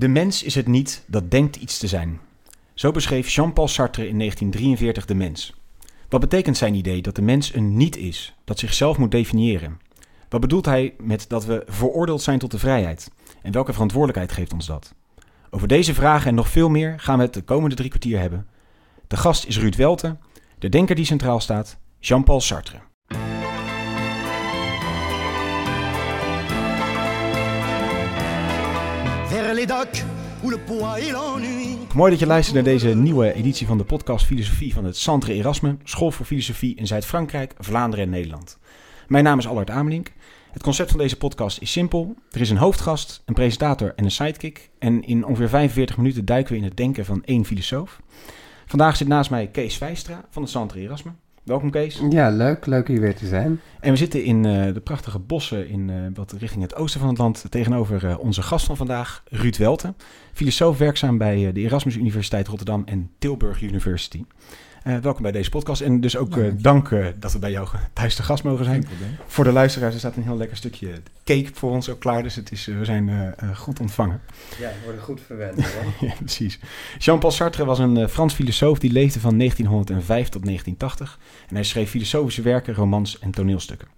De mens is het niet dat denkt iets te zijn. Zo beschreef Jean-Paul Sartre in 1943 de mens. Wat betekent zijn idee dat de mens een niet is, dat zichzelf moet definiëren? Wat bedoelt hij met dat we veroordeeld zijn tot de vrijheid? En welke verantwoordelijkheid geeft ons dat? Over deze vragen en nog veel meer gaan we het de komende drie kwartier hebben. De gast is Ruud Welte, de denker die centraal staat, Jean-Paul Sartre. Mooi dat je luistert naar deze nieuwe editie van de podcast Filosofie van het Centre Erasme, School voor Filosofie in Zuid-Frankrijk, Vlaanderen en Nederland. Mijn naam is Allard Amelink. Het concept van deze podcast is simpel. Er is een hoofdgast, een presentator en een sidekick. En in ongeveer 45 minuten duiken we in het denken van één filosoof. Vandaag zit naast mij Kees Vijstra van het Centre Erasme. Welkom Kees. Ja, leuk. Leuk hier weer te zijn. En we zitten in eh, de prachtige bossen in eh, wat richting het oosten van het land. Tegenover eh, onze gast van vandaag, Ruud Welte. Filosoof werkzaam bij de Erasmus Universiteit Rotterdam en Tilburg University. Eh, welkom bij deze podcast. En dus ook eh, dank eh, dat we bij jou thuis te gast mogen zijn. Voor de luisteraars, er staat een heel lekker stukje cake voor ons ook klaar. Dus het is, we zijn goed ontvangen. Ja, we worden goed verwend. Hè? ja, precies. Jean-Paul Sartre was een Frans filosoof die leefde van 1905 tot 1980. En hij schreef filosofische werken, romans en toneelstukken.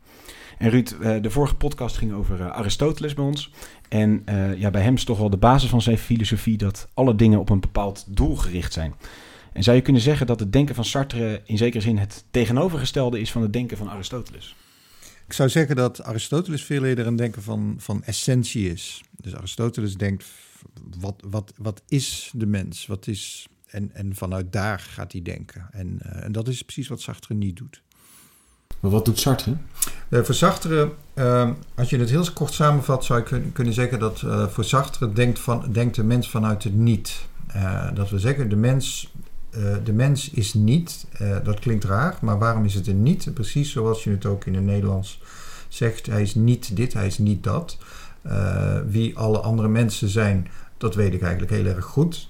En Ruud, de vorige podcast ging over Aristoteles bij ons. En ja, bij hem is toch wel de basis van zijn filosofie dat alle dingen op een bepaald doel gericht zijn. En zou je kunnen zeggen dat het denken van Sartre in zekere zin het tegenovergestelde is van het denken van Aristoteles? Ik zou zeggen dat Aristoteles veel eerder een denken van, van essentie is. Dus Aristoteles denkt, wat, wat, wat is de mens? Wat is, en, en vanuit daar gaat hij denken. En, eh, en dat is precies wat Sartre niet doet. Maar wat doet Sartre? Eh, voor Sartre, eh, als je het heel kort samenvat, zou je kun- kunnen zeggen dat eh, voor Sartre denkt, van, denkt de mens vanuit het niet. Eh, dat we zeggen, de mens, eh, de mens is niet. Eh, dat klinkt raar, maar waarom is het een niet? Precies zoals je het ook in het Nederlands zegt. Hij is niet dit, hij is niet dat. Eh, wie alle andere mensen zijn, dat weet ik eigenlijk heel erg goed.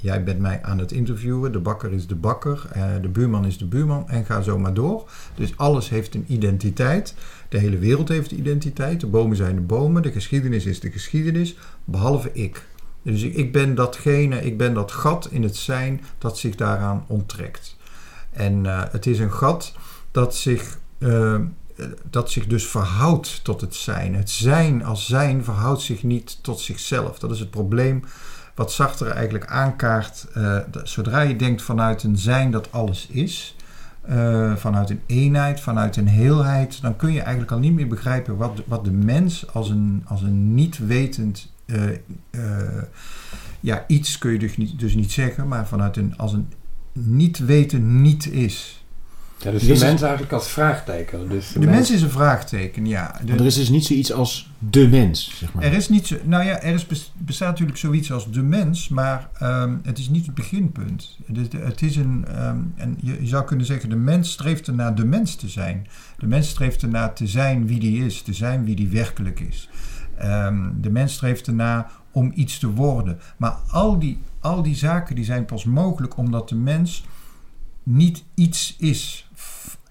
Jij bent mij aan het interviewen, de bakker is de bakker, de buurman is de buurman en ga zo maar door. Dus alles heeft een identiteit. De hele wereld heeft een identiteit. De bomen zijn de bomen, de geschiedenis is de geschiedenis, behalve ik. Dus ik, ben datgene, ik ben dat gat in het zijn dat zich daaraan onttrekt. En eh, het is een gat dat zich, eh, dat zich dus verhoudt tot het zijn. Het zijn als zijn verhoudt zich niet tot zichzelf. Dat is het probleem wat Sartre eigenlijk aankaart. eh, zodra je denkt vanuit een zijn dat alles is, vanuit een eenheid, vanuit een heelheid, dan kun je eigenlijk al niet meer begrijpen wat, de- wat de mens als een, als een niet wetend eh, ja, iets kun je dus niet, dus niet zeggen, maar vanuit een, als een niet weten niet is. Ja, dus Is de mens eigenlijk als vraagteken. Dus De mens is een vraagteken, ja. De- Want er is dus niet zoiets als de mens, zeg maar. Er is niet zo, nou ja, er is bes- bestaat natuurlijk zoiets als de mens, maar ehm, het is niet het beginpunt. Het is, het is een, ehm, en je, je zou kunnen zeggen, de mens streeft ernaar de mens te zijn. De mens streeft ernaar te zijn wie die is, te zijn wie die werkelijk is. Ehm, de mens streeft ernaar om iets te worden. Maar al die, al die zaken die zijn pas mogelijk omdat de mens niet iets is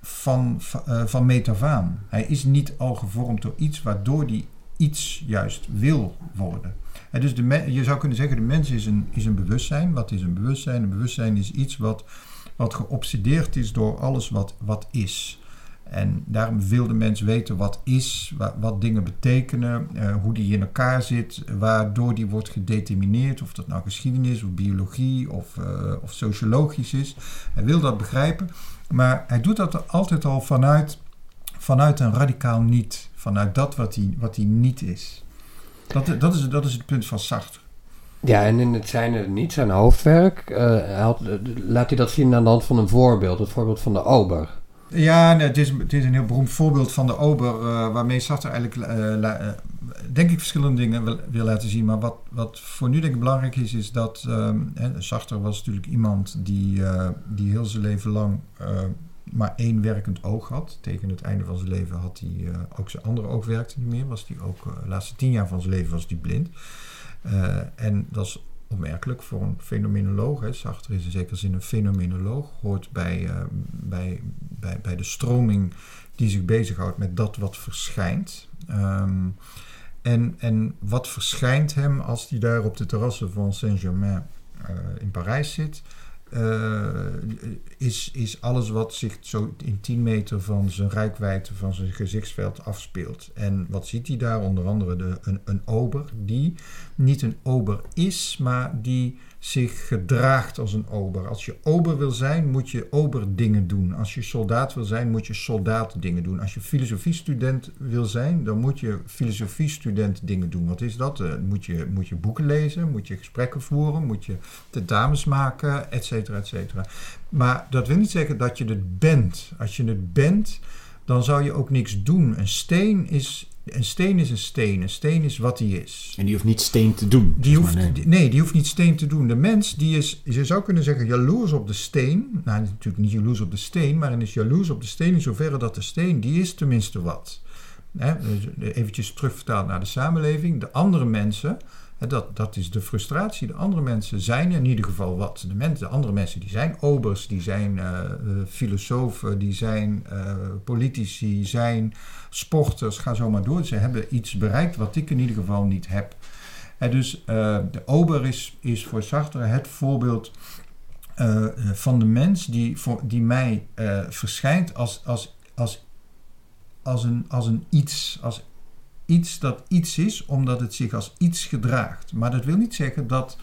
van, van, eh, van meet af aan. Hij is niet al gevormd door iets waardoor die iets juist wil worden. En dus de je zou kunnen zeggen, de mens is een, is een bewustzijn. Wat is een bewustzijn? Een bewustzijn is iets wat, wat geobsedeerd is door alles wat, wat is. En daarom wil de mens weten wat is, wat, dingen betekenen, eh, hoe die in elkaar zit, waardoor die wordt gedetermineerd, of dat nou geschiedenis of biologie of, eh, of sociologisch is. Hij wil dat begrijpen, maar hij doet dat altijd al vanuit, vanuit een radicaal niet, vanuit dat wat hij, wat hij niet is. Dat, dat, is, dat is het punt van Sartre. Ja, en in het zijn er niet zijn hoofdwerk eh, laat hij dat zien aan de hand van een voorbeeld. Het voorbeeld van de ober. Ja, het, is, het is een heel beroemd voorbeeld van de ober, eh, waarmee Sartre eigenlijk, eh, eh, denk ik, verschillende dingen wil, wil laten zien. Maar wat, wat voor nu denk ik belangrijk is, is dat ehm, Sartre was natuurlijk iemand die, die heel zijn leven lang maar één werkend oog had. Tegen het einde van zijn leven had hij ook zijn andere oog werkte niet meer. Was hij ook, de laatste tien jaar van zijn leven was hij blind. En dat is opmerkelijk voor een fenomenoloog. Hè. Sartre is in zekere zin een fenomenoloog. Hoort bij, eh, bij, bij, bij de stroming die zich bezighoudt met dat wat verschijnt. Ehm, En, en wat verschijnt hem als hij daar op de terrassen van Saint-Germain eh, in Parijs zit? eh, is, is alles wat zich zo in 10 meter van zijn rijkwijde, van zijn gezichtsveld afspeelt. En wat ziet hij daar? Onder andere de, een, een ober die niet een ober is, maar die zich gedraagt als een ober. Als je ober wil zijn, moet je ober dingen doen. Als je soldaat wil zijn, moet je soldaat dingen doen. Als je filosofiestudent wil zijn, dan moet je filosofiestudent dingen doen. Wat is dat? Uh, moet, je, moet je boeken lezen, moet je gesprekken voeren, moet je tentamens maken, et cetera, et cetera. Maar dat wil niet zeggen dat je het bent. Als je het bent, dan zou je ook niks doen. Een steen is een steen is een steen. Een steen is wat hij is. En die hoeft niet steen te doen. Die hoeft, nee. nee. die hoeft niet steen te doen. De mens die is, je zou kunnen zeggen, jaloers op de steen. Nou, natuurlijk niet jaloers op de steen, maar hij is jaloers op de steen in zoverre dat de steen, die is tenminste wat. Hè? Dus eventjes terugvertaald naar de samenleving. De andere mensen, dat, dat is de frustratie. De andere mensen zijn in ieder geval wat. De, mensen, de andere mensen die zijn obers, die zijn uh, filosofen, die zijn uh, politici, zijn sporters. Ga zo maar door. Ze hebben iets bereikt wat ik in ieder geval niet heb. En dus de ober is, is voor Sartre het voorbeeld van de mens die, die mij verschijnt als, als, als, als, een, als een iets, als iets dat iets is, omdat het zich als iets gedraagt. Maar dat wil niet zeggen dat,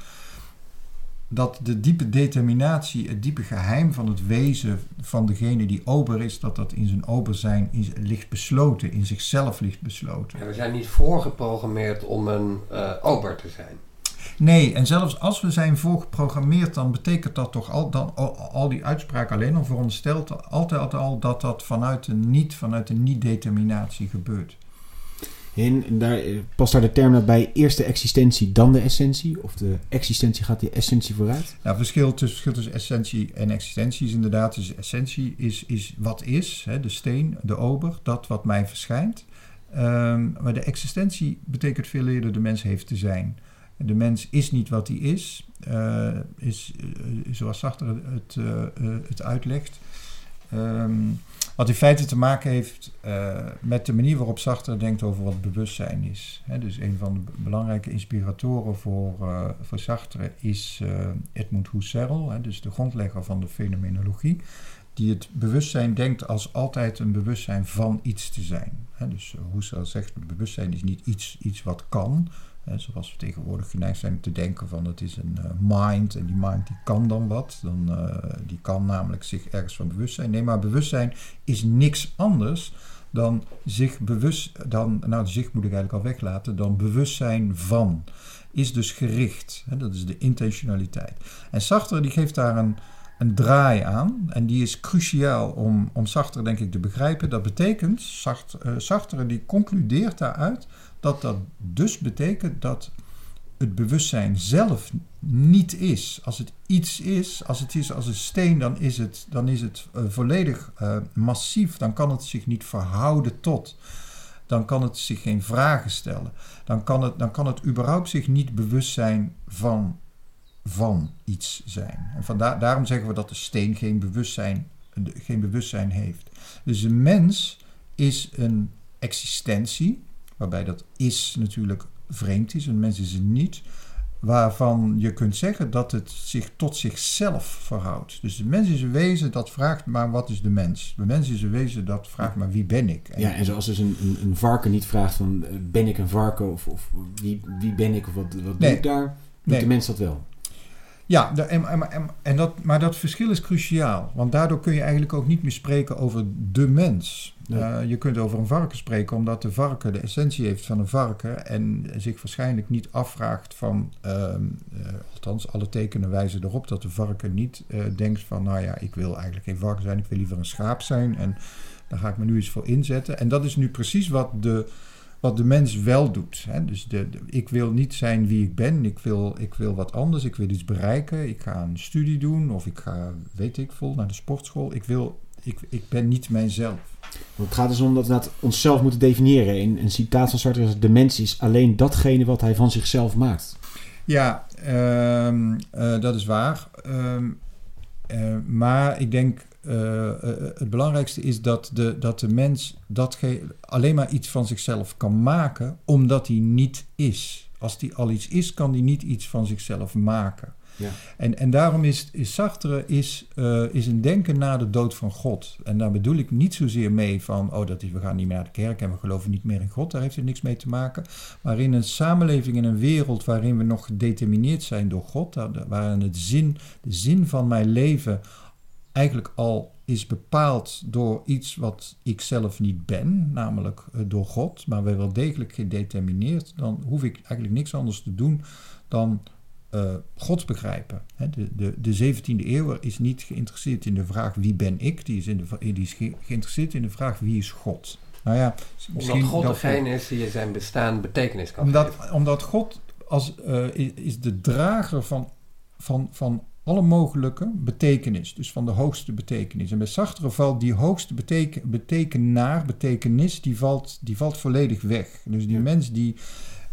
dat de diepe determinatie, het diepe geheim van het wezen van degene die ober is, dat dat in zijn ober zijn in, ligt besloten, in zichzelf ligt besloten. Ja, we zijn niet voorgeprogrammeerd om een uh, ober te zijn. Nee, en zelfs als we zijn voorgeprogrammeerd, dan betekent dat toch al, dan, al, al die uitspraak alleen al veronderstelt altijd al dat dat vanuit een niet, vanuit een niet-determinatie gebeurt. En daar past daar de term dat bij eerst de existentie, dan de essentie? Of de existentie gaat die essentie vooruit? Nou, verschil tussen, verschil tussen essentie en existentie is inderdaad... Dus essentie is, is wat is, hè, de steen, de ober, dat wat mij verschijnt. Um, maar de existentie betekent veel eerder de mens heeft te zijn. De mens is niet wat hij is, uh, is uh, zoals Sartre het, het uitlegt... Um, wat in feite te maken heeft uh, met de manier waarop Sartre denkt over wat bewustzijn is. Dus een van de belangrijke inspiratoren voor, uh, voor Sartre is uh, Edmund Husserl, dus de grondlegger van de fenomenologie, die het bewustzijn denkt als altijd een bewustzijn van iets te zijn. Dus Husserl zegt, bewustzijn is niet iets, iets wat kan, zoals we tegenwoordig geneigd zijn te denken van het is een uh, mind en die mind die kan dan wat. Dan, uh, die kan namelijk zich ergens van bewust zijn. Nee, maar bewustzijn is niks anders dan zich bewust, dan, nou zich moet ik eigenlijk al weglaten, dan bewustzijn van. Is dus gericht. He, dat is de intentionaliteit. En Sartre die geeft daar een, een draai aan. En die is cruciaal om, om Sartre denk ik te begrijpen. Dat betekent, Sartre, Sartre die concludeert daaruit dat dat dus betekent dat het bewustzijn zelf niet is. Als het iets is, als het is als een steen, dan is het, dan is het uh, volledig uh, massief. Dan kan het zich niet verhouden tot. Dan kan het zich geen vragen stellen. Dan kan het, dan kan het überhaupt zich niet bewust zijn van, van iets zijn. En vandaar, daarom zeggen we dat de steen geen bewustzijn, geen bewustzijn heeft. Dus een mens is een existentie waarbij dat is natuurlijk vreemd is. Een mens is het niet. Waarvan je kunt zeggen dat het zich tot zichzelf verhoudt. Dus de mens is een wezen dat vraagt maar wat is de mens. De mens is een wezen dat vraagt maar wie ben ik. En ja, en zoals dus een, een, een varken niet vraagt van ben ik een varken of, of wie, wie ben ik of wat, wat nee. doe ik daar, doet nee. de mens dat wel. Ja, en, en, en dat, maar dat verschil is cruciaal. Want daardoor kun je eigenlijk ook niet meer spreken over de mens. Nee. Uh, je kunt over een varken spreken omdat de varken de essentie heeft van een varken. En zich waarschijnlijk niet afvraagt van. Uh, uh, althans, alle tekenen wijzen erop dat de varken niet denkt van. Nou ja, ik wil eigenlijk geen varken zijn, ik wil liever een schaap zijn. En daar ga ik me nu eens voor inzetten. En dat is nu precies wat de wat de mens wel doet. Hè? Dus de, de, ik wil niet zijn wie ik ben, ik wil, ik wil wat anders, ik wil iets bereiken, ik ga een studie doen of ik ga, weet ik veel, naar de sportschool. Ik, wil, ik, ik ben niet mijzelf. Het gaat dus om dat we onszelf moeten definiëren. In een citaat van Sartre is de mens is alleen datgene wat hij van zichzelf maakt. Ja, um, uh, dat is waar. Um, uh, maar ik denk eh, eh, het belangrijkste is dat de, dat de mens datge- alleen maar iets van zichzelf kan maken, omdat hij niet is. Als hij al iets is, kan hij niet iets van zichzelf maken. Ja. En, en daarom is, is Sartre is, eh, is een denken na de dood van God. En daar bedoel ik niet zozeer mee van, oh, dat is, we gaan niet meer naar de kerk en we geloven niet meer in God. Daar heeft het niks mee te maken. Maar in een samenleving, in een wereld waarin we nog gedetermineerd zijn door God, waarin het zin, de zin van mijn leven eigenlijk al is bepaald door iets wat ik zelf niet ben, namelijk eh, door God, maar we wel degelijk gedetermineerd, dan hoef ik eigenlijk niks anders te doen dan eh, God begrijpen. De, de, de 17e eeuw is niet geïnteresseerd in de vraag wie ben ik, die is, in de, die is ge- geïnteresseerd in de vraag wie is God. Nou ja, Omdat God degene is die zijn bestaan betekenis kan omdat, geven. omdat God als, eh, is de drager van, van, van alle mogelijke betekenis. Dus van de hoogste betekenis. En bij Sartre valt die hoogste beteken, betekenaar, betekenis, die valt, die valt volledig weg. Dus die Ja. mens die,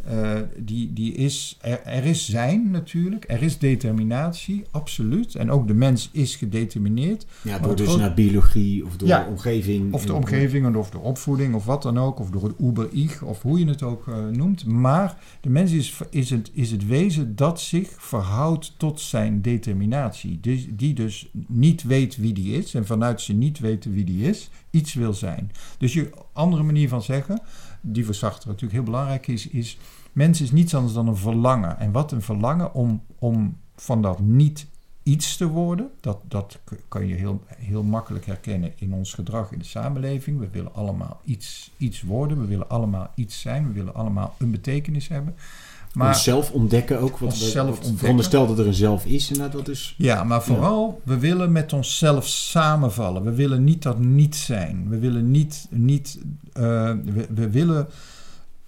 eh, die, die is... Er, er is zijn natuurlijk, er is determinatie, absoluut. En ook de mens is gedetermineerd. Ja, door dus naar biologie of door Ja. omgeving. Of de En- omgeving, of de opvoeding, of wat dan ook. Of door het uber-ich, of hoe je het ook eh, noemt. Maar de mens is, is, het, is het wezen dat zich verhoudt tot zijn determinatie. Dus, die dus niet weet wie die is. En vanuit zijn niet weten wie die is, iets wil zijn. Dus je andere manier van zeggen, die voor natuurlijk heel belangrijk is, is... Mens is niets anders dan een verlangen. En wat een verlangen om, om van dat niet iets te worden. Dat, dat kan je heel, heel makkelijk herkennen in ons gedrag in de samenleving. We willen allemaal iets, iets worden, we willen allemaal iets zijn, we willen allemaal een betekenis hebben. Maar, onszelf ontdekken ook. Wat, Onszelf wat ontdekken. veronderstel dat er een zelf is. Dat is... ja, maar vooral, we willen met onszelf samenvallen. We willen niet dat niet zijn. We willen niet, niet eh, we, we willen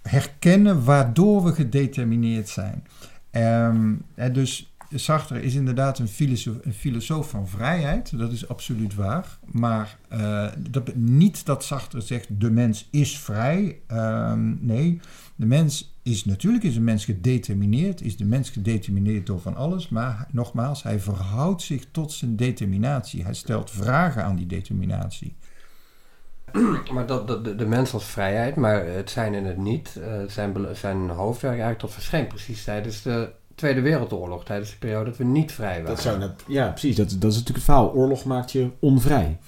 herkennen waardoor we gedetermineerd zijn. Ehm, en dus Sartre is inderdaad een filosoof, een filosoof van vrijheid, dat is absoluut waar. Maar eh, dat, niet dat Sartre zegt de mens is vrij. Ehm, nee, de mens is natuurlijk is een mens gedetermineerd, is de mens gedetermineerd door van alles. Maar nogmaals, hij verhoudt zich tot zijn determinatie. Hij stelt vragen aan die determinatie. Maar dat, dat, de, de mens als vrijheid, maar het zijn en het niet, eh, zijn, zijn hoofdwerk eigenlijk tot verscheen precies tijdens de Tweede Wereldoorlog, tijdens de periode dat we niet vrij waren. Dat zou net, ja, precies. Dat, dat is natuurlijk het verhaal. Oorlog maakt je onvrij.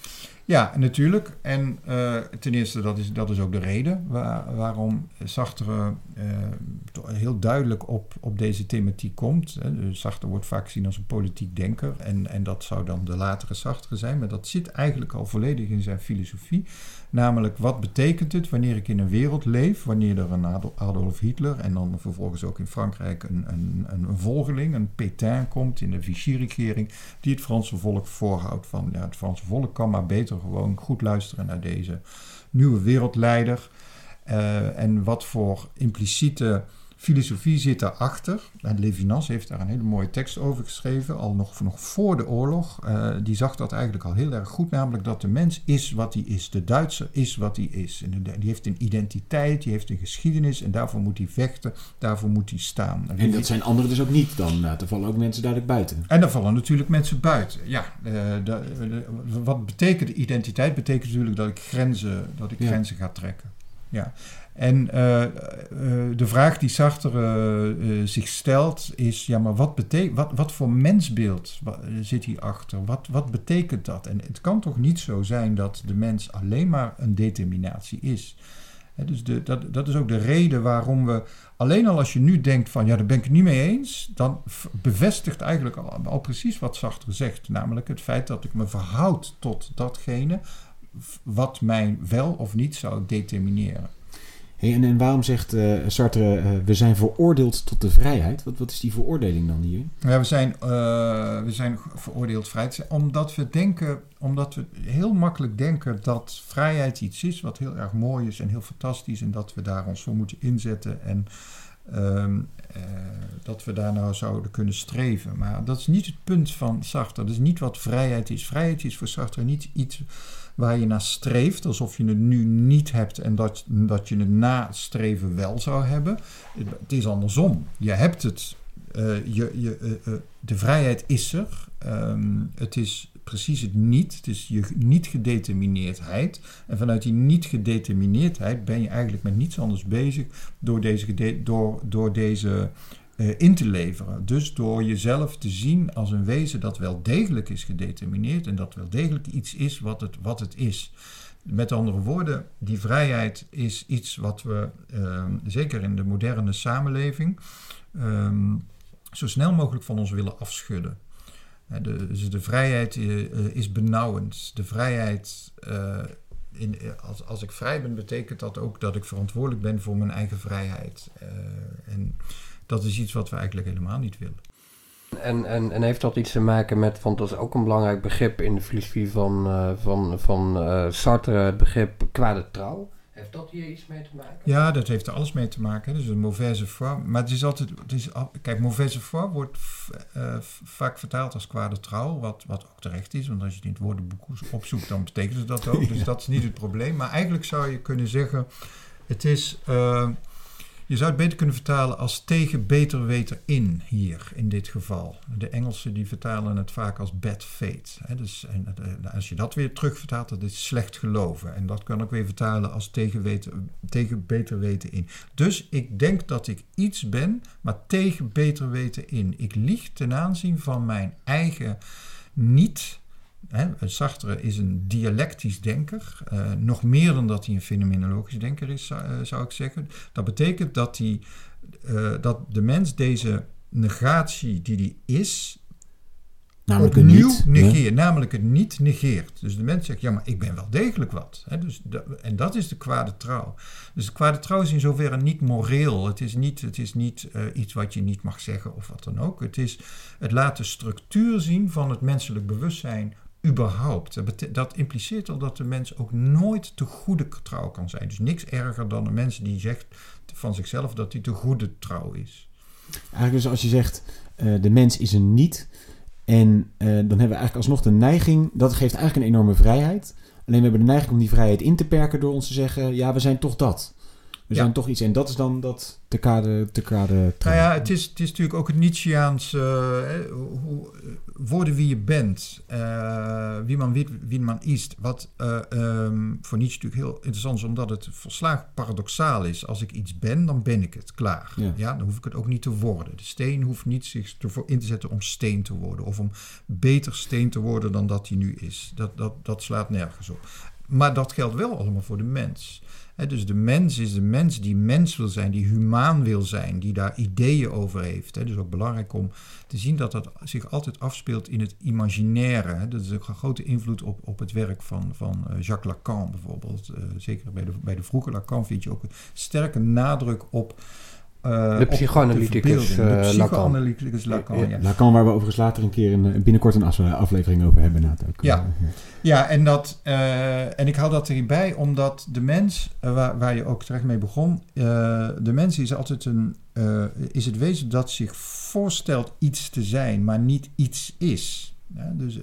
Ja, natuurlijk. En eh, ten eerste, dat is, dat is ook de reden waar- waarom Sartre eh, heel duidelijk op, op deze thematiek komt. Sartre wordt vaak gezien als een politiek denker. En, en dat zou dan de latere Sartre zijn. Maar dat zit eigenlijk al volledig in zijn filosofie. Namelijk, wat betekent het wanneer ik in een wereld leef, wanneer er een Adol- Adolf Hitler en dan vervolgens ook in Frankrijk een, een, een, een volgeling, een Pétain komt in de Vichy-regering, die het Franse volk voorhoudt van ja, het Franse volk kan maar beter gewoon goed luisteren naar deze nieuwe wereldleider. Eh, en wat voor impliciete filosofie zit daarachter? En Levinas heeft daar een hele mooie tekst over geschreven, al nog, nog voor de oorlog. Eh, die zag dat eigenlijk al heel erg goed, namelijk dat de mens is wat hij is. De Duitser is wat hij is. En de- die heeft een identiteit, die heeft een geschiedenis en daarvoor moet hij vechten, daarvoor moet hij staan. En dat zijn anderen dus ook niet dan. Nou, er vallen ook mensen duidelijk buiten. En daar vallen natuurlijk mensen buiten. Ja, eh, de- de- wat betekent identiteit? Betekent natuurlijk dat ik grenzen, dat ik Ja. grenzen ga trekken. Ja. En eh, eh, de vraag die Sartre eh, zich stelt is: ja, maar wat, betekent, wat, wat voor mensbeeld zit hierachter? Wat, wat betekent dat? En het kan toch niet zo zijn dat de mens alleen maar een determinatie is? Dus de, dat, dat is ook de reden waarom we Alleen al als je nu denkt van ja, daar ben ik het niet mee eens, dan bevestigt eigenlijk al, al precies wat Sartre zegt. Namelijk het feit dat ik me verhoud tot datgene wat mij wel of niet zou determineren. En, en waarom zegt eh, Sartre, eh, we zijn veroordeeld tot de vrijheid? Wat, wat is die veroordeling dan hier? Ja, we zijn, eh, we zijn veroordeeld vrij te zijn, omdat we denken, omdat we heel makkelijk denken dat vrijheid iets is wat heel erg mooi is en heel fantastisch en dat we daar ons voor moeten inzetten en ehm, eh, dat we daar nou zouden kunnen streven. Maar dat is niet het punt van Sartre. Dat is niet wat vrijheid is. Vrijheid is voor Sartre niet iets waar je naar streeft, alsof je het nu niet hebt en dat, dat je het nastreven wel zou hebben. Het is andersom. Je hebt het. eh, je, je, eh, eh, de vrijheid is er. Ehm, het is precies het niet. Het is je niet gedetermineerdheid. En vanuit die niet gedetermineerdheid ben je eigenlijk met niets anders bezig door deze, door, door deze in te leveren. Dus door jezelf te zien als een wezen dat wel degelijk is gedetermineerd en dat wel degelijk iets is wat het, wat het is. Met andere woorden, die vrijheid is iets wat we, ehm, zeker in de moderne samenleving, ehm, zo snel mogelijk van ons willen afschudden. De, dus de vrijheid eh, eh, is benauwend. De vrijheid, eh, in, eh, als, als ik vrij ben, betekent dat ook dat ik verantwoordelijk ben voor mijn eigen vrijheid. Eh, en dat is iets wat we eigenlijk helemaal niet willen. En, en, en heeft dat iets te maken met, want dat is ook een belangrijk begrip in de filosofie van, eh, van, van eh, Sartre, het begrip kwade trouw. Heeft dat hier iets mee te maken? Ja, dat heeft er alles mee te maken. Dus een mauvaise foi. Maar het is altijd. Het is, kijk, mauvaise foi wordt eh, vaak vertaald als kwade trouw. Wat, wat ook terecht is. Want als je het in het woordenboek opzoekt, dan betekent het dat ook. Dus dat is niet het probleem. Maar eigenlijk zou je kunnen zeggen. Het is. Je zou het beter kunnen vertalen als tegen beter weten in hier, in dit geval. De Engelsen die vertalen het vaak als bad fate. Hè? Dus, en, eh, als je dat weer terugvertaalt, dat is slecht geloven. En dat kan ik weer vertalen als tegen, weten, tegen beter weten in. Dus ik denk dat ik iets ben, maar tegen beter weten in. Ik lieg ten aanzien van mijn eigen niet. Hè, Sartre is een dialectisch denker, eh, nog meer dan dat hij een fenomenologisch denker is, zou, eh, zou ik zeggen. Dat betekent dat, hij, eh, dat de mens deze negatie die hij is, Namelijk een opnieuw niet. negeert. Namelijk het niet negeert. Dus de mens zegt, ja, maar ik ben wel degelijk wat. Hè? Dus dat- en dat is de kwade trouw. Dus de kwade trouw is in zoverre niet moreel. Het is niet, het is niet iets wat je niet mag zeggen of wat dan ook. Het, is, het laat de structuur zien van het menselijk bewustzijn überhaupt. Dat, impliceert al dat de mens ook nooit te goede trouw kan zijn. Dus niks erger dan een mens die zegt van zichzelf dat hij te goede trouw is. Eigenlijk dus als je zegt, eh, de mens is een niet. En eh, dan hebben we eigenlijk alsnog de neiging, dat geeft eigenlijk een enorme vrijheid. Alleen we hebben de neiging om die vrijheid in te perken door ons te zeggen, ja, we zijn toch dat. We Ja. zijn toch iets. En dat is dan dat te kade, te kade Nou ja, het is, het is natuurlijk ook het Nietzscheaans eh, eh, worden wie je bent, eh, wie man wie, wie man is. Wat eh, ehm, voor Nietzsche natuurlijk heel interessant is, omdat het volslagen paradoxaal is. Als ik iets ben, dan ben ik het, klaar. Ja. Ja. dan hoef ik het ook niet te worden. De steen hoeft niet zich ervoor in te zetten om steen te worden. Of om beter steen te worden dan dat hij nu is. Dat, dat, dat slaat nergens op. Maar dat geldt wel allemaal voor de mens. Dus de mens is de mens die mens wil zijn, die humaan wil zijn, die daar ideeën over heeft. Hè. Dus ook belangrijk om te zien dat dat zich altijd afspeelt in het imaginaire. Dat is een grote invloed op, op het werk van, van eh, Jacques Lacan bijvoorbeeld. Eh, zeker bij de, bij de vroege Lacan vind je ook een sterke nadruk op. eh, De psychoanalyticus, eh, Lacan. psychoanalyticus Lacan, ja. Lacan, waar we overigens later een keer een, een- binnenkort een af- aflevering over hebben. inderdaad ook. Ja. Eh, Ja, en, dat, eh, en ik hou dat erbij omdat de mens, eh, waar, waar je ook terecht mee begon, eh, de mens is altijd een, eh, is het wezen dat zich voorstelt iets te zijn, maar niet iets is. Ja, dus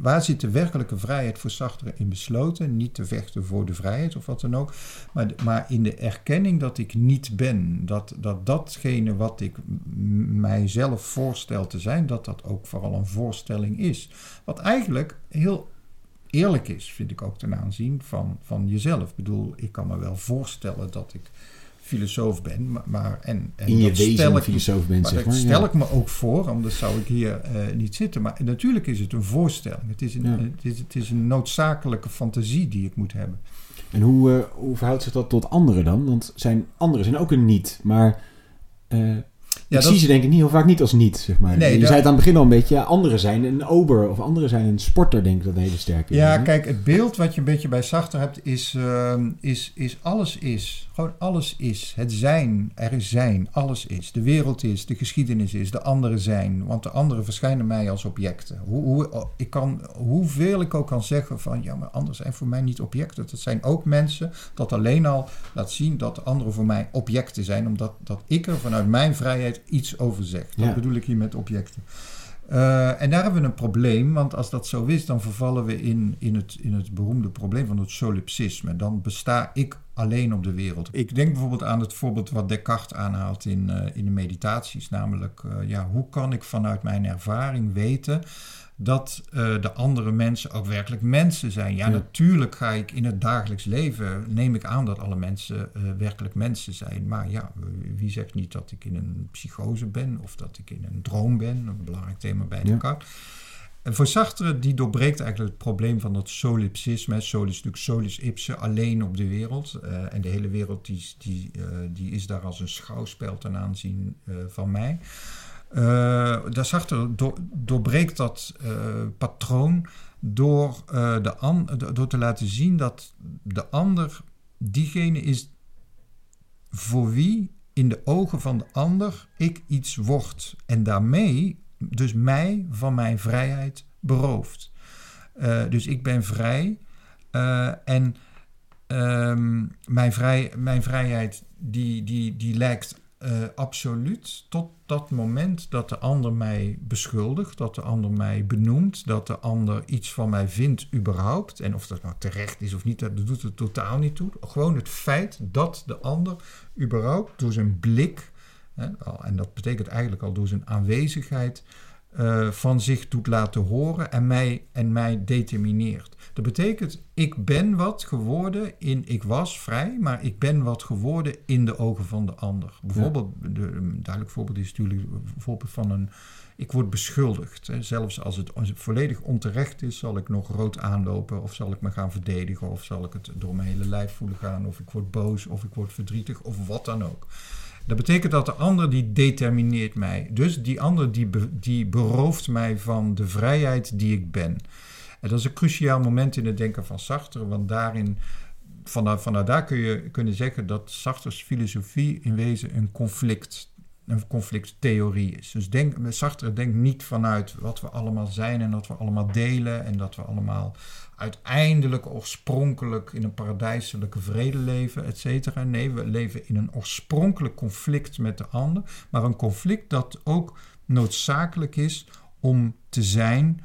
waar zit de werkelijke vrijheid voor Sartre in besloten? Niet te vechten voor de vrijheid of wat dan ook, maar, maar in de erkenning dat ik niet ben. Dat, dat datgene wat ik mijzelf voorstel te zijn, dat dat ook vooral een voorstelling is. Wat eigenlijk heel eerlijk is, vind ik ook ten aanzien van, van jezelf. Ik bedoel, ik kan me wel voorstellen dat ik filosoof ben, maar, maar en, en in je wezen ik, filosoof bent, maar zeg dat maar. stel ja. ik me ook voor, anders zou ik hier eh, niet zitten. Maar natuurlijk is het een voorstelling. Het is een, Ja. het is, het is een noodzakelijke fantasie die ik moet hebben. En hoe, eh, hoe verhoudt zich dat tot anderen dan? Want zijn, anderen zijn ook een niet, maar... eh, Ja, ik dat- zie ze denk ik niet, heel vaak niet als niet, zeg maar. Nee, je dat- zei het aan het begin al een beetje, ja, anderen zijn een ober of anderen zijn een sporter, denk ik dat een hele sterke Ja, kijk, het beeld wat je een beetje bij Sartre hebt is, ehm, is, is alles is. Gewoon alles is. Het zijn, er is zijn, alles is. De wereld is, de geschiedenis is, de anderen zijn. Want de anderen verschijnen mij als objecten. Hoe, hoe, ik kan, hoeveel ik ook kan zeggen van, ja, maar anderen zijn voor mij niet objecten. Dat zijn ook mensen. Dat alleen al laat zien dat de anderen voor mij objecten zijn. Omdat dat ik er vanuit mijn vrijheid iets over zeg. Dat Ja. bedoel ik hier met objecten. Eh, en daar hebben we een probleem, want als dat zo is, dan vervallen we in, in, het, in het beroemde probleem van het solipsisme. Dan besta ik alleen op de wereld. Ik denk bijvoorbeeld aan het voorbeeld wat Descartes aanhaalt in, eh, in de meditaties, namelijk eh, ja, hoe kan ik vanuit mijn ervaring weten dat eh, de andere mensen ook werkelijk mensen zijn. Ja, Ja. natuurlijk ga ik in het dagelijks leven, neem ik aan dat alle mensen eh, werkelijk mensen zijn. Maar ja, wie zegt niet dat ik in een psychose ben of dat ik in een droom ben? Een belangrijk thema bij Ja. Descartes. En voor Sartre, die doorbreekt eigenlijk het probleem van dat solipsisme. hè. Sol is natuurlijk solis ipse, alleen op de wereld. Eh, en de hele wereld die, die, eh, die is daar als een schouwspel ten aanzien eh, van mij. Eh daar Sartre door, doorbreekt dat eh, patroon door, eh, de an, do- door te laten zien dat de ander diegene is voor wie in de ogen van de ander ik iets word. En daarmee dus mij van mijn vrijheid berooft. Dus ik ben vrij en ehm, mijn, vrij, mijn vrijheid die, die, die lijkt eh, absoluut tot dat moment dat de ander mij beschuldigt, dat de ander mij benoemt, dat de ander iets van mij vindt überhaupt. En of dat nou terecht is of niet, dat doet er totaal niet toe. Gewoon het feit dat de ander überhaupt door zijn blik, hè, en dat betekent eigenlijk al door zijn aanwezigheid, eh, van zich doet laten horen en mij, en mij determineert. Dat betekent, ik ben wat geworden in, ik was vrij, maar ik ben wat geworden in de ogen van de ander. Bijvoorbeeld, de, een duidelijk voorbeeld is natuurlijk een voorbeeld van een, ik word beschuldigd. Hè. Zelfs als het, als het volledig onterecht is, zal ik nog rood aanlopen of zal ik me gaan verdedigen of zal ik het door mijn hele lijf voelen gaan of ik word boos of ik word verdrietig of wat dan ook. Dat betekent dat de ander die determineert mij. Dus die ander die, die berooft mij van de vrijheid die ik ben. En dat is een cruciaal moment in het denken van Sartre, want daarin, vanuit, vanuit daar kun je kunnen zeggen dat Sartre's filosofie in wezen een conflict, een conflicttheorie is. Dus denk, Sartre denkt niet vanuit wat we allemaal zijn en wat we allemaal delen en dat we allemaal uiteindelijk oorspronkelijk in een paradijselijke vrede leven, et cetera. Nee, we leven in een oorspronkelijk conflict met de ander, maar een conflict dat ook noodzakelijk is om te zijn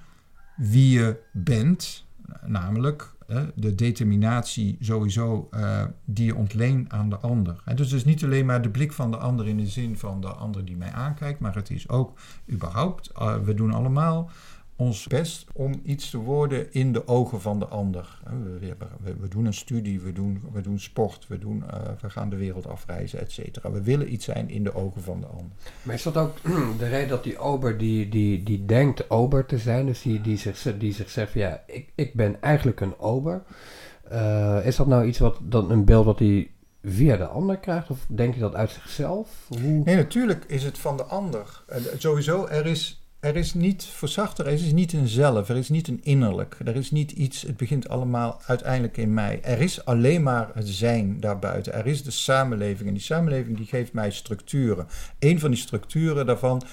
wie je bent, namelijk de determinatie sowieso eh, die je ontleent aan de ander. En dus het is niet alleen maar de blik van de ander in de zin van de ander die mij aankijkt, maar het is ook überhaupt, eh, we doen allemaal ons best om iets te worden in de ogen van de ander. We, we, we- doen een studie, we doen, we doen sport, we, doen, eh, we gaan de wereld afreizen, et cetera. We willen iets zijn in de ogen van de ander. Maar is dat ook de reden dat die ober die, die, die denkt ober te zijn, dus die, die, zich, die zich zegt ja, ik, ik ben eigenlijk een ober. Eh, is dat nou iets wat, dan een beeld wat hij via de ander krijgt? Of denkt hij dat uit zichzelf? Hoe? Nee, natuurlijk is het van de ander. Eh, Sowieso, er is, er is niet, Sartre, er is niet een zelf, er is niet een innerlijk. Er is niet iets, het begint allemaal uiteindelijk in mij. Er is alleen maar het zijn daarbuiten. Er is de samenleving en die samenleving die geeft mij structuren. Een van die structuren daarvan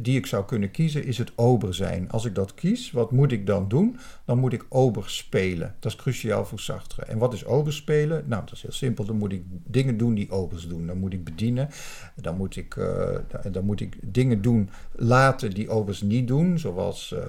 die ik zou kunnen kiezen is het ober zijn. Als ik dat kies, wat moet ik dan doen? Dan moet ik ober spelen. Dat is cruciaal voor Sartre. En wat is ober spelen? Nou, dat is heel simpel. Dan moet ik dingen doen die obers doen. Dan moet ik bedienen. Dan moet ik, eh, dan moet ik dingen doen laten die obers niet doen. Zoals eh,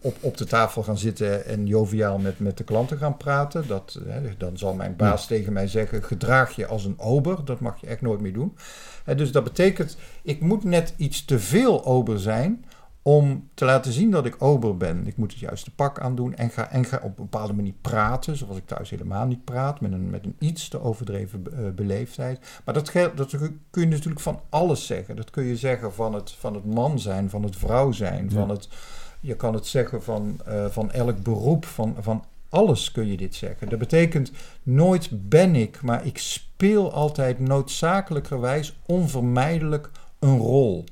op, op de tafel gaan zitten en joviaal met, met de klanten gaan praten. Dat, eh, dan zal mijn baas tegen mij zeggen: gedraag je als een ober. Dat mag je echt nooit meer doen. Eh, dus dat betekent, ik moet net iets te veel ober zijn om te laten zien dat ik ober ben. Ik moet het juiste pak aandoen en ga, en ga op een bepaalde manier praten, zoals ik thuis helemaal niet praat, met een, met een iets te overdreven eh, beleefdheid. Maar dat, dat kun je natuurlijk van alles zeggen. Dat kun je zeggen van het, van het man zijn, van het vrouw zijn, Ja. van het, je kan het zeggen van, eh, van elk beroep, van, van alles kun je dit zeggen. Dat betekent nooit ben ik, maar ik speel altijd noodzakelijkerwijs onvermijdelijk een rol.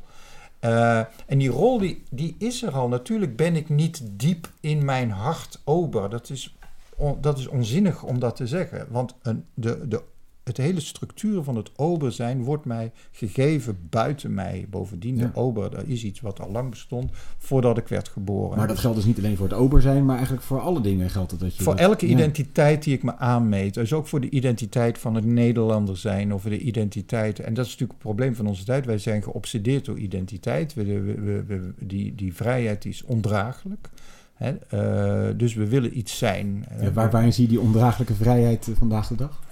Eh, en die rol die, die is er al. Natuurlijk ben ik niet diep in mijn hart ober. Dat is, dat is onzinnig om dat te zeggen. Want een, de, de, het hele structuur van het ober zijn wordt mij gegeven buiten mij. Bovendien, Ja. de ober, dat is iets wat al lang bestond voordat ik werd geboren. Maar dat geldt dus niet alleen voor het ober zijn, maar eigenlijk voor alle dingen geldt het dat je... Voor dat- elke ja. identiteit die ik me aanmeet. Dus ook voor de identiteit van het Nederlander zijn. Of de identiteit. En dat is natuurlijk het probleem van onze tijd. Wij zijn geobsedeerd door identiteit. We, we, die, die vrijheid is ondraaglijk. Eh, dus we willen iets zijn. Ja, waar, waarin zie je die ondraaglijke vrijheid eh, vandaag de dag?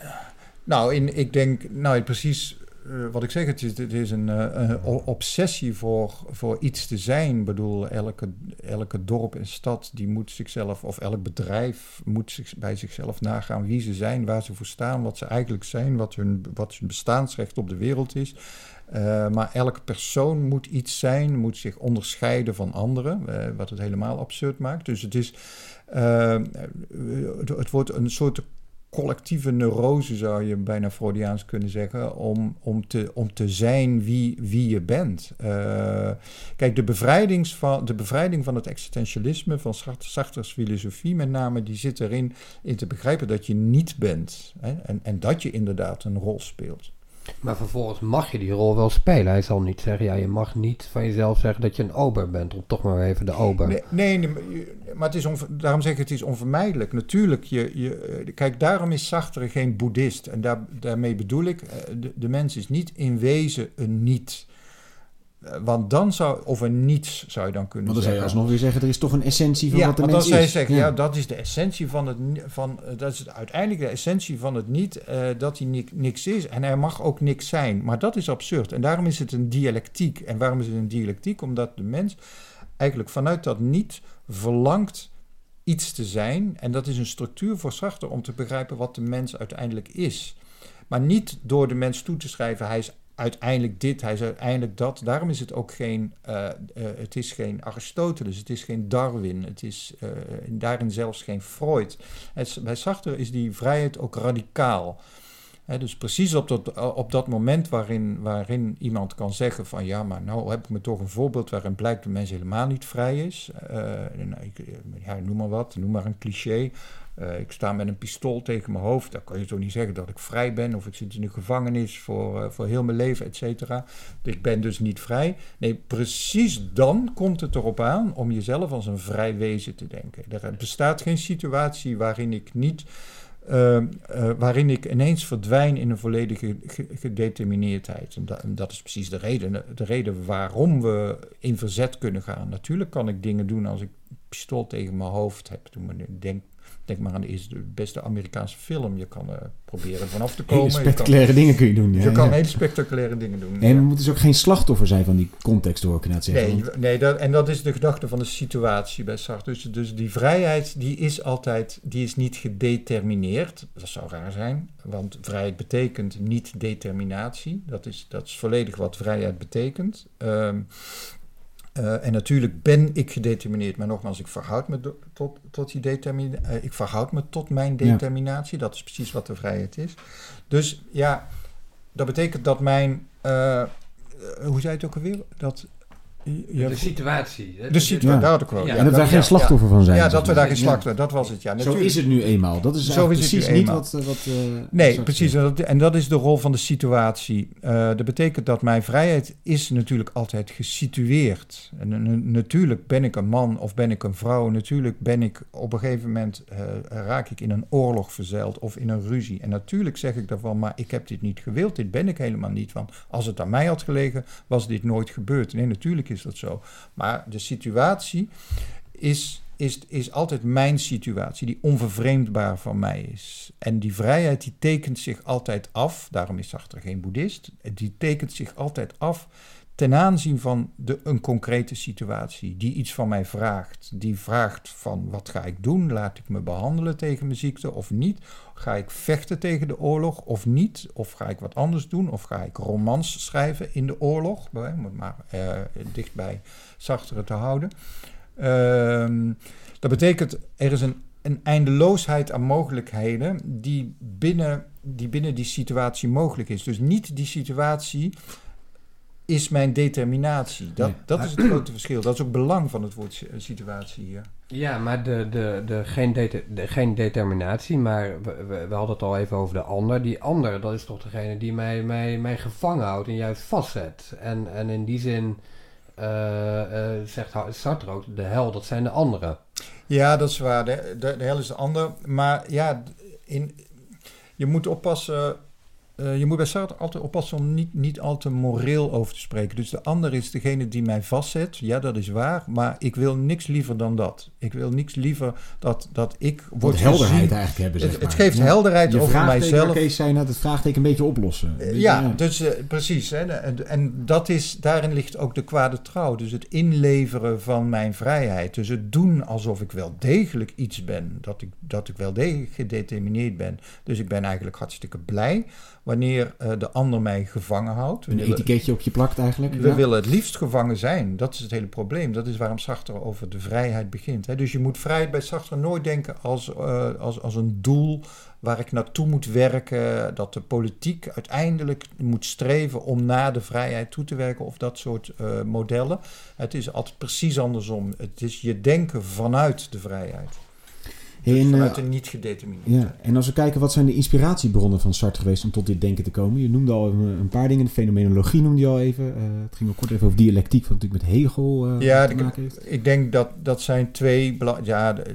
Nou, in, ik denk, nou precies eh, wat ik zeg, het is, een, eh, obsessie voor, voor iets te zijn. Ik bedoel, elke, elke dorp en stad die moet zichzelf, of elk bedrijf moet zich, bij zichzelf nagaan wie ze zijn, waar ze voor staan, wat ze eigenlijk zijn, wat hun, wat hun bestaansrecht op de wereld is. Eh, maar elke persoon moet iets zijn, moet zich onderscheiden van anderen, wat het helemaal absurd maakt. Dus het is, het wordt een soort collectieve neurose, zou je bijna Freudiaans kunnen zeggen, om, om, te, om te zijn wie, wie je bent. Eh, kijk, de, bevrijdings van, de bevrijding van het existentialisme, van Sart- Sartre's filosofie met name, die zit erin in te begrijpen dat je niet bent. Hè, en, en dat je inderdaad een rol speelt. Maar vervolgens mag je die rol wel spelen. Hij zal niet zeggen, ja, je mag niet van jezelf zeggen dat je een ober bent. Om toch maar even de ober. Nee, nee, maar het is daarom zeg ik het is onvermijdelijk. Natuurlijk, je, je, eh, kijk, daarom is Sartre geen boeddhist. En daar, daarmee bedoel ik, eh, de, de mens is niet in wezen een niet. Eh, Want dan zou, of een niets zou je dan kunnen Want dan zou je zeggen. alsnog weer zeggen, er is toch een essentie van ja, wat de want mens dan zou je is. zeggen, ja. dat is de essentie van het, van, eh, dat is uiteindelijk de essentie van het niet, eh, dat hij ni- niks is. En er mag ook niks zijn. Maar dat is absurd. En daarom is het een dialectiek. En waarom is het een dialectiek? Omdat de mens eigenlijk vanuit dat niet verlangt iets te zijn. En dat is een structuur voor Sartre om te begrijpen wat de mens uiteindelijk is. Maar niet door de mens toe te schrijven, hij is uiteindelijk dit, hij is uiteindelijk dat. Daarom is het ook geen, eh, eh, het is geen Aristoteles, het is geen Darwin, het is eh, daarin zelfs geen Freud. Het, bij Sartre is die vrijheid ook radicaal. Dus precies op dat, op dat moment waarin, waarin iemand kan zeggen van ja, maar nou heb ik me toch een voorbeeld waarin blijkt dat mens helemaal niet vrij is. Nou, ik, ja, noem maar wat, noem maar een cliché. Eh, ik sta met een pistool tegen mijn hoofd. Dan kan je toch niet zeggen dat ik vrij ben. Of ik zit in de gevangenis voor, eh, voor heel mijn leven, et cetera. Ik ben dus niet vrij. Nee, precies dan komt het erop aan om jezelf als een vrij wezen te denken. Er bestaat geen situatie waarin ik niet... eh, eh, waarin ik ineens verdwijn in een volledige ge- gedetermineerdheid. En dat, is precies de reden, de reden waarom we in verzet kunnen gaan. Natuurlijk kan ik dingen doen als ik pistool tegen mijn hoofd heb. Toen men denk, denk maar aan de eerste, de beste Amerikaanse film. Je kan er proberen vanaf te komen. Hele kan, spectaculaire dingen kun je doen. Ja, je kan hele spectaculaire dingen doen. Nee, ja. we moeten dus ook geen slachtoffer zijn van die context, hoor ik inderdaad zeggen. Nee, nee dat, en dat is de gedachte van de situatie bij Sartre. Dus, dus die vrijheid die is altijd, die is niet gedetermineerd. Dat zou raar zijn, want vrijheid betekent niet determinatie. Dat is, dat is volledig wat vrijheid betekent. Ehm, eh, en natuurlijk ben ik gedetermineerd, maar nogmaals, ik verhoud me tot, tot die determinatie. ik verhoud me tot mijn Ja. determinatie. Dat is precies wat de vrijheid is. Dus ja, dat betekent dat mijn. eh, eh, hoe zei het ook alweer? Dat. De situatie. de situatie, Ja. daar had ik en dat wij geen slachtoffer van zijn. Ja, dat we daar geen Ja. slachtoffer, dat was het, ja. Zo Natuurlijk. is het nu eenmaal. Dat is Zo precies niet eenmaal. wat... eh, wat eh, Nee, precies. zegt. En dat, en dat is de rol van de situatie. Eh, dat betekent dat mijn vrijheid is natuurlijk altijd gesitueerd. En, natuurlijk ben ik een man of ben ik een vrouw. Natuurlijk ben ik op een gegeven moment eh, raak ik in een oorlog verzeild of in een ruzie. En natuurlijk zeg ik daarvan, maar ik heb dit niet gewild. Dit ben ik helemaal niet. Want als het aan mij had gelegen, was dit nooit gebeurd. Nee, natuurlijk is dat zo. Maar de situatie is, is, is altijd mijn situatie, die onvervreemdbaar van mij is. En die vrijheid die tekent zich altijd af, daarom is Sartre geen boeddhist, die tekent zich altijd af ten aanzien van de, een concrete situatie die iets van mij vraagt. Die vraagt van wat ga ik doen? Laat ik me behandelen tegen mijn ziekte of niet? Ga ik vechten tegen de oorlog of niet? Of ga ik wat anders doen? Of ga ik romans schrijven in de oorlog? Om het maar eh, dicht bij Sartre te houden. Ehm, dat betekent, er is een, een eindeloosheid aan mogelijkheden die binnen, die binnen die situatie mogelijk is. Dus niet die situatie is mijn determinatie. Dat, Nee. dat is het grote verschil. Dat is ook belang van het woord si- situatie hier. Ja, maar de, de, de, geen, de, geen determinatie, maar we, we, we hadden het al even over de ander. Die ander, dat is toch degene die mij, mij, mij gevangen houdt en juist vastzet. En, en in die zin eh, eh, zegt Sartre ook, de hel, dat zijn de anderen. Ja, dat is waar. De, de, de hel is de ander. Maar ja, in, je moet oppassen eh, je moet bij Sartre altijd oppassen om niet, niet al te moreel over te spreken. Dus de ander is degene die mij vastzet. Ja, dat is waar. Maar ik wil niks liever dan dat. Ik wil niks liever dat, dat ik Wat word helderheid gezien- eigenlijk hebben, zeg Het, maar. het geeft Ja. helderheid over mijzelf. Kees zei net, het vraagteken een beetje oplossen. Eh, Ja, dus eh, precies. Hè, en, en dat is, daarin ligt ook de kwade trouw. Dus het inleveren van mijn vrijheid. Dus het doen alsof ik wel degelijk iets ben. Dat ik, dat ik wel degelijk gedetermineerd ben. Dus ik ben eigenlijk hartstikke blij wanneer eh, de ander mij gevangen houdt. Een etiketje op je plakt eigenlijk. we ja. willen het liefst gevangen zijn. Dat is het hele probleem. Dat is waarom Sartre over de vrijheid begint. Hè. Dus je moet vrijheid bij Sartre nooit denken als, eh, als, als een doel waar ik naartoe moet werken. Dat de politiek uiteindelijk moet streven om naar de vrijheid toe te werken of dat soort eh, modellen. Het is altijd precies andersom. Het is je denken vanuit de vrijheid. Dus en, vanuit eh, de niet gedetermineerd. Ja, en als we kijken, wat zijn de inspiratiebronnen van Sartre geweest om tot dit denken te komen? Je noemde al een, een paar dingen, de fenomenologie noemde je al even. Eh, het ging ook kort even over dialectiek, wat natuurlijk met Hegel eh, Ja, te ik- maken heeft. Ik denk dat dat zijn twee. bela- Ja, eh,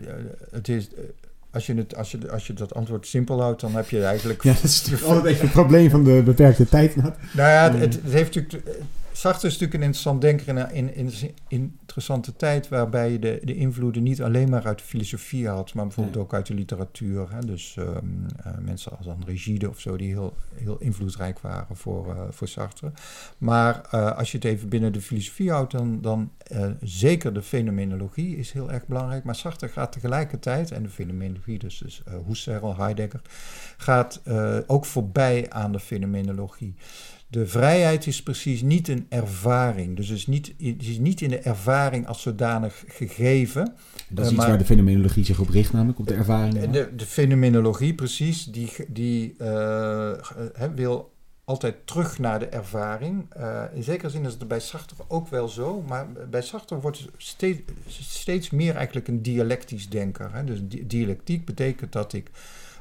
het is. eh, Als je, het, als, je, als je dat antwoord simpel houdt, dan heb je eigenlijk. Ja, dat is natuurlijk altijd even het probleem van de beperkte tijd. Nou ja, het, Eh. het, het heeft natuurlijk. Sartre is natuurlijk een interessant denker in een in, in, in interessante tijd waarbij je de, de invloeden niet alleen maar uit de filosofie had, maar bijvoorbeeld ook uit de literatuur. Hè? Dus ehm, eh, mensen als André Gide of zo, die heel, heel invloedrijk waren voor, eh, voor Sartre. Maar eh, als je het even binnen de filosofie houdt, dan, dan zeker de fenomenologie is heel erg belangrijk. Maar Sartre gaat tegelijkertijd, en de fenomenologie, dus, dus Husserl, Heidegger, gaat ook voorbij aan de fenomenologie. De vrijheid is precies niet een ervaring. Dus het is niet, het is niet in de ervaring als zodanig gegeven. Dat is Eh, iets maar- waar de fenomenologie zich op richt, namelijk op de ervaring. En De, de fenomenologie, precies, die, die eh, wil altijd terug naar de ervaring. Eh, in zekere zin is het bij Sartre ook wel zo, maar bij Sartre wordt het steeds, steeds meer eigenlijk een dialectisch denker. Hè. Dus di- dialectiek betekent dat ik,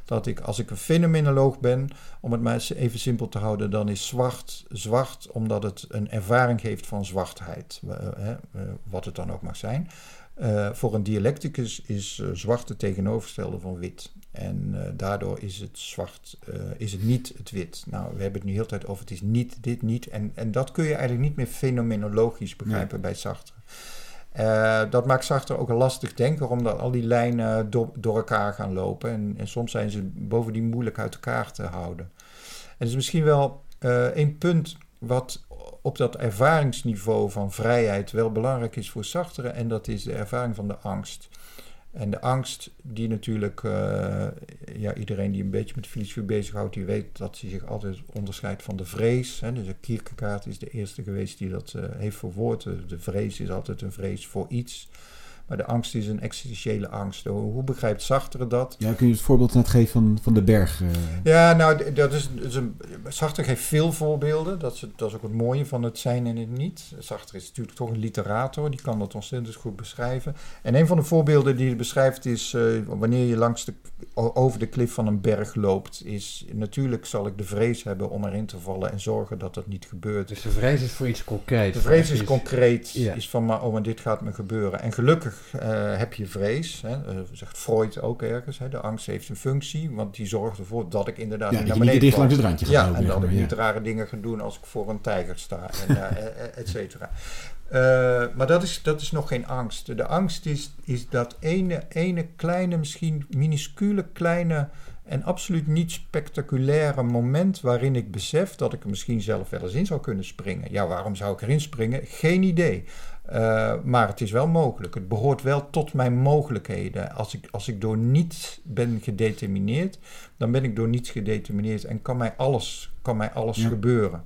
dat ik, als ik een fenomenoloog ben, om het maar even simpel te houden, dan is zwart zwart omdat het een ervaring geeft van zwartheid, eh, eh, wat het dan ook mag zijn. Eh, voor een dialecticus is zwart het tegenovergestelde van wit. En daardoor is het zwart, is het niet het wit. Nou, we hebben het nu heel de tijd over het is niet dit, niet. En, en dat kun je eigenlijk niet meer fenomenologisch begrijpen bij Sartre. Eh, dat maakt Sartre ook een lastig denker, omdat al die lijnen door, door elkaar gaan lopen. En, en soms zijn ze bovendien moeilijk uit elkaar te houden. En is misschien wel eh één punt wat op dat ervaringsniveau van vrijheid wel belangrijk is voor Sartre. En dat is de ervaring van de angst. En de angst die natuurlijk, eh, ja, iedereen die een beetje met filosofie bezighoudt, die weet dat hij zich altijd onderscheidt van de vrees. Hè. Dus Kierkegaard is de eerste geweest die dat eh, heeft verwoord. De vrees is altijd een vrees voor iets. Maar de angst is een existentiële angst. Hoe hoe begrijpt Sartre dat? Ja, kun je het voorbeeld net geven van, van de berg? eh, Ja, nou, dat is, dat is een, Sartre geeft veel voorbeelden. Dat is, dat is ook het mooie van het zijn en het niet. Sartre is natuurlijk toch een literator, die kan dat ontzettend goed beschrijven. En een van de voorbeelden die hij beschrijft is eh, wanneer je langs de, over de klif van een berg loopt. Is natuurlijk zal ik de vrees hebben om erin te vallen en zorgen dat dat niet gebeurt. Dus de vrees is voor iets concreets. De vrees is concreet, Ja. is van, maar, oh, maar dit gaat me gebeuren. En gelukkig heb je vrees, hè, eh, zegt Freud ook ergens. Hè, de angst heeft een functie, want die zorgt ervoor dat ik inderdaad ja, naar beneden dicht langs het randje Ja, lopen, en dat ik niet rare dingen ga doen als ik voor een tijger sta, en, eh, eh, eh, et cetera. Eh, maar dat is, dat is nog geen angst. De angst is, is dat ene, ene kleine, misschien minuscule kleine en absoluut niet spectaculaire moment waarin ik besef dat ik er misschien zelf wel eens in zou kunnen springen. Ja, waarom zou ik erin springen? Geen idee. Eh, maar het is wel mogelijk. Het behoort wel tot mijn mogelijkheden. Als ik, als ik door niets ben gedetermineerd, dan ben ik door niets gedetermineerd en kan mij alles, kan mij alles Ja. gebeuren.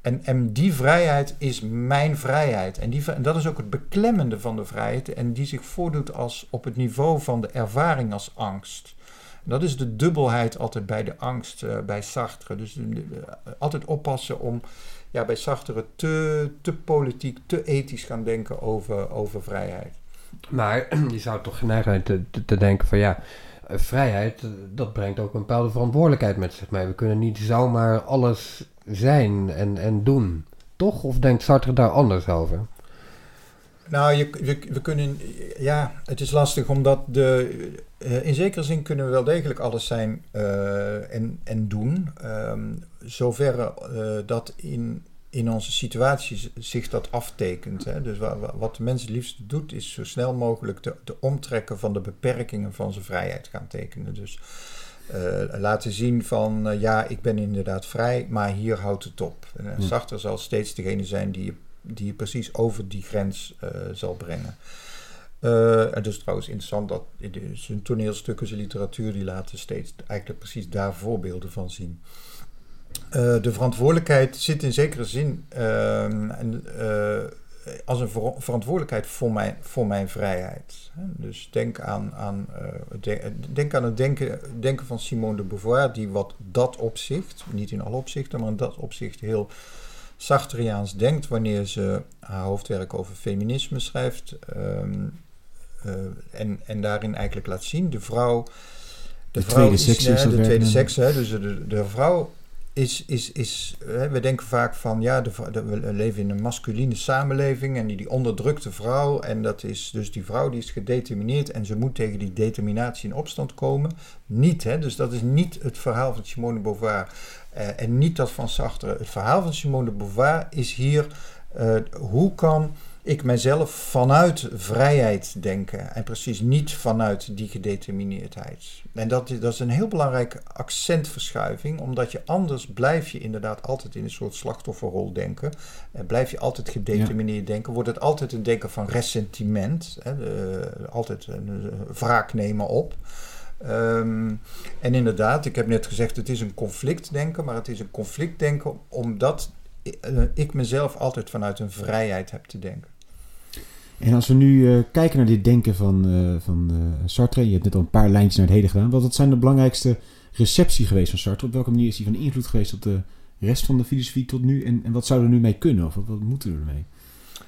En, en die vrijheid is mijn vrijheid. En, die, en dat is ook het beklemmende van de vrijheid. En die zich voordoet als op het niveau van de ervaring als angst. Dat is de dubbelheid altijd bij de angst, eh, bij Sartre. Dus eh, altijd oppassen om ja, bij Sartre te, te politiek, te ethisch gaan denken over, over vrijheid. Maar je zou toch geneigd te, te denken van ja, eh, vrijheid, eh, dat brengt ook een bepaalde verantwoordelijkheid met zich mee. We kunnen niet zomaar alles zijn en, en doen. Toch? Of denkt Sartre daar anders over? Nou, je, we, we kunnen, ja, het is lastig omdat de, eh, in zekere zin kunnen we wel degelijk alles zijn eh, en, en doen. Zoverre eh, dat in, in onze situaties zich dat aftekent. Hè. Dus wa- wa- wat de mens het liefst doet, is zo snel mogelijk de, de omtrekken van de beperkingen van zijn vrijheid gaan tekenen. Dus laten zien van, ja, ik ben inderdaad vrij, maar hier houdt het op. En, Ja. Sartre zal steeds degene zijn die je, die je precies over die grens eh, zal brengen. Eh, en dus trouwens interessant dat zijn toneelstukken, zijn literatuur, die laten steeds eigenlijk precies daar voorbeelden van zien. Eh, de verantwoordelijkheid zit in zekere zin ehm, eh, als een ver- verantwoordelijkheid voor mijn, voor mijn vrijheid. Dus denk aan, aan, denk aan het denken, denken van Simone de Beauvoir, die wat dat opzicht, niet in alle opzichten, maar in dat opzicht heel Sartreaans denkt wanneer ze haar hoofdwerk over feminisme schrijft. ehm, eh, en, en daarin eigenlijk laat zien, de vrouw. De tweede seks is dat de werk, tweede hè? seks, hè, dus de, de vrouw is, is, is hè, we denken vaak van ja, de, de- we leven in een masculine samenleving en die, die onderdrukte vrouw. En dat is dus die vrouw die is gedetermineerd en ze moet tegen die determinatie in opstand komen. Niet, hè, dus dat is niet het verhaal van Simone de Beauvoir eh, en niet dat van Sartre. Het verhaal van Simone de Beauvoir is hier eh, hoe kan ik mezelf vanuit vrijheid denken en precies niet vanuit die gedetermineerdheid. En dat, is- dat is een heel belangrijke accentverschuiving, omdat je anders blijf je inderdaad altijd in een soort slachtofferrol denken. En blijf je altijd gedetermineerd denken, wordt het altijd een denken van ressentiment, hè, eh, altijd een eh, wraak nemen op. Ehm, en inderdaad, ik heb net gezegd, het is een conflictdenken, maar het is een conflictdenken omdat eh, ik mezelf altijd vanuit een vrijheid heb te denken. En als we nu eh, kijken naar dit denken van, eh, van Sartre, je hebt net al een paar lijntjes naar het heden gedaan. Wat zijn de belangrijkste receptie geweest van Sartre? Op welke manier is die van invloed geweest op de rest van de filosofie tot nu? En, en wat zou er nu mee kunnen? Of wat, wat moeten we ermee?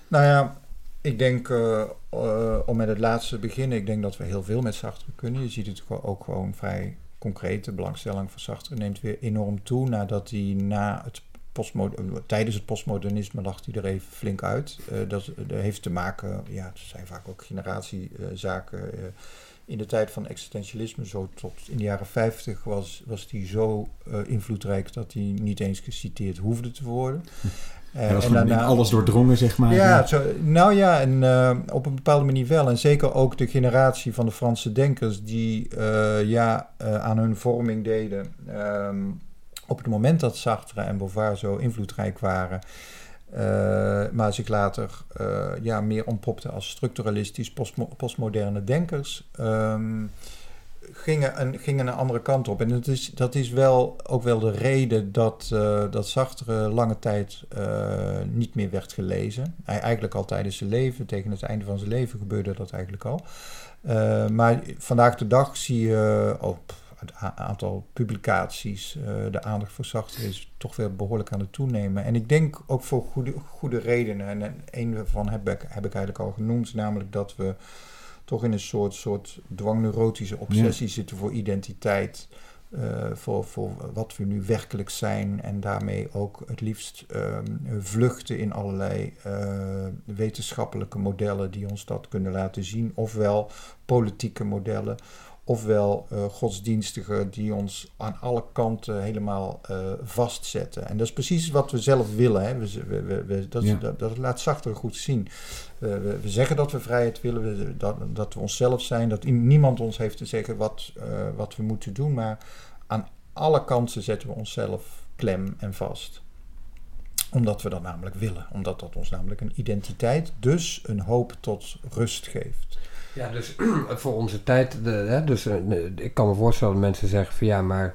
Nou ja, ik denk, eh, eh, om met het laatste te beginnen, ik denk dat we heel veel met Sartre kunnen. Je ziet het ook gewoon vrij concreet. De belangstelling voor Sartre neemt weer enorm toe nadat hij na het tijdens het postmodernisme lag hij er even flink uit. Eh, dat, heeft te maken, ja, het zijn vaak ook generatiezaken. in de tijd van existentialisme, zo tot in de jaren 50, was, was die zo invloedrijk dat hij niet eens geciteerd hoefde te worden. Eh, Hij was en in daarna- alles doordrongen, zeg maar. ja, zo, nou ja, en eh, op een bepaalde manier wel. En zeker ook de generatie van de Franse denkers die eh, ja, aan hun vorming deden. Ehm, op het moment dat Sartre en Beauvoir zo invloedrijk waren, maar zich later ja, meer ontpopten als structuralistisch postmo- postmoderne denkers, ehm, gingen, een, gingen een andere kant op. En dat is, dat is wel ook wel de reden dat, eh, dat Sartre lange tijd eh, niet meer werd gelezen. Hij, eigenlijk al tijdens zijn leven, tegen het einde van zijn leven gebeurde dat eigenlijk al. Eh, maar vandaag de dag zie je op het a- aantal publicaties, de aandacht voor Sartre is toch weer behoorlijk aan het toenemen. En ik denk ook voor goede, goede redenen. En en een daarvan heb ik, heb ik eigenlijk al genoemd, namelijk dat we toch in een soort, soort dwangneurotische obsessie zitten voor identiteit. eh, voor, voor wat we nu werkelijk zijn en daarmee ook het liefst ehm, vluchten in allerlei eh, wetenschappelijke modellen die ons dat kunnen laten zien, ofwel politieke modellen, ofwel eh, godsdienstige die ons aan alle kanten helemaal eh, vastzetten. En dat is precies wat we zelf willen. Hè. We, we, we- dat, Ja. dat, dat laat Sartre goed zien. We, we, we zeggen dat we vrijheid willen, we- dat, dat we onszelf zijn, dat niemand ons heeft te zeggen wat, eh, wat we moeten doen, maar aan alle kanten zetten we onszelf klem en vast. Omdat we dat namelijk willen, omdat dat ons namelijk een identiteit, dus een hoop tot rust geeft. Ja, dus voor onze tijd, de, hè, dus eh, ik kan me voorstellen dat mensen zeggen van ja, maar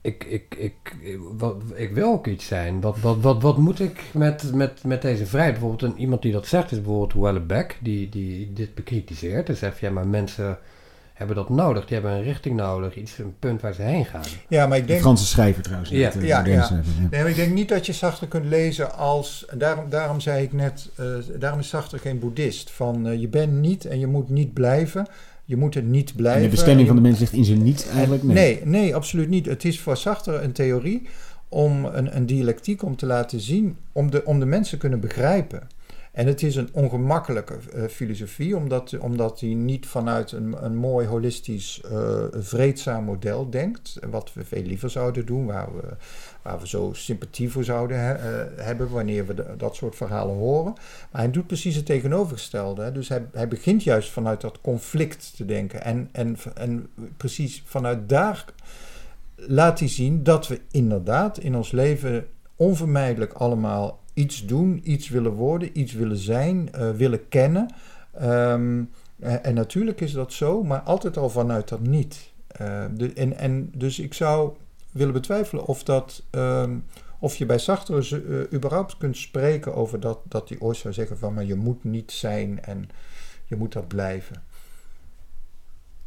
ik, ik, ik, wat, ik wil ook iets zijn. Wat, wat, wat, wat moet ik met, met, met deze vrijheid? Bijvoorbeeld een, iemand die dat zegt is bijvoorbeeld Wellebeck, die, die dit bekritiseert. En zegt ja, maar mensen hebben dat nodig. Die hebben een richting nodig, iets, een punt waar ze heen gaan. Ja, maar ik De denk, Franse schrijver trouwens. Ja. de Ja, moderne ja. schrijver, ja. Nee, maar ik denk niet dat je Sartre kunt lezen als. en Daarom, daarom zei ik net. eh, daarom is Sartre geen boeddhist. Van eh, je bent niet en je moet niet blijven. Je moet er niet En blijven. de bestemming van de mens ligt in zijn niet eigenlijk. Nee. Nee, nee, absoluut niet. Het is voor Sartre een theorie om een, een dialectiek om te laten zien, om de, om de mensen te kunnen begrijpen. En het is een ongemakkelijke uh, filosofie, omdat, omdat hij niet vanuit een, een mooi holistisch, uh, vreedzaam model denkt. Wat we veel liever zouden doen, waar we, waar we zo sympathie voor zouden he, uh, hebben wanneer we dat soort verhalen horen. Maar hij doet precies het tegenovergestelde. Hè. Dus hij, hij begint juist vanuit dat conflict te denken. En, en, en precies vanuit daar laat hij zien dat we inderdaad in ons leven onvermijdelijk allemaal iets doen, iets willen worden, iets willen zijn, uh, willen kennen. Um, en natuurlijk is dat zo, maar altijd al vanuit dat niet. De, en, en dus ik zou willen betwijfelen of, dat, um, of je bij uh, überhaupt kunt spreken over dat, dat hij ooit zou zeggen van maar je moet niet zijn en je moet dat blijven.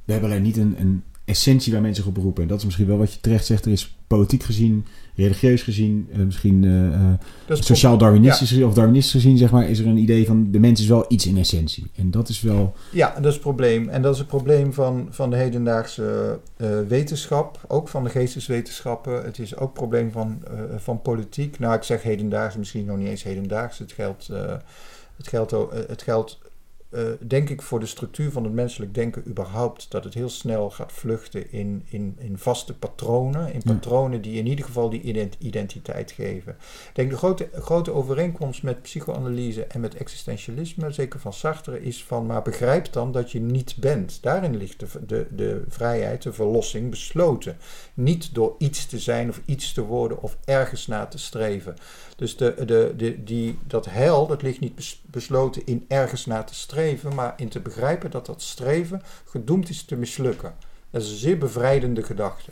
We hebben alleen niet een, een essentie waar mensen op beroepen. En dat is misschien wel wat je terecht zegt. Er is politiek gezien, religieus gezien, uh, misschien uh, sociaal-darwinistisch ja. of darwinistisch gezien, zeg maar, is er een idee van de mens is wel iets in essentie. En dat is wel. Ja, dat is het probleem. En dat is het probleem van, van de hedendaagse uh, wetenschap, ook van de geesteswetenschappen. Het is ook het probleem van, van politiek. Nou, ik zeg hedendaags, misschien nog niet eens hedendaags. Het geldt, het geldt, het geldt uh, denk ik voor de structuur van het menselijk denken überhaupt dat het heel snel gaat vluchten in, in, in vaste patronen. In patronen die in ieder geval die identiteit geven. Ik denk de grote, grote overeenkomst met psychoanalyse en met existentialisme, zeker van Sartre, is van maar begrijp dan dat je niet bent. Daarin ligt de, de, de vrijheid, de verlossing besloten. Niet door iets te zijn of iets te worden of ergens naar te streven. Dus de, de, de, die, dat heil, dat ligt niet besloten in ergens naar te streven, maar in te begrijpen dat dat streven gedoemd is te mislukken. Dat is een zeer bevrijdende gedachte.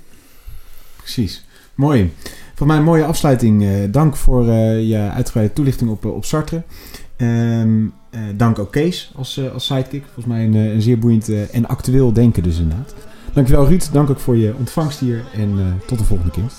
Precies. Mooi. Voor mij een mooie afsluiting. Uh, dank voor uh, je uitgebreide toelichting op, uh, op Sartre. Um, dank ook Kees als, als sidekick. Volgens mij een, een zeer boeiend en actueel denken dus inderdaad. Dankjewel Ruud. Dank ook voor je ontvangst hier en tot de volgende keer.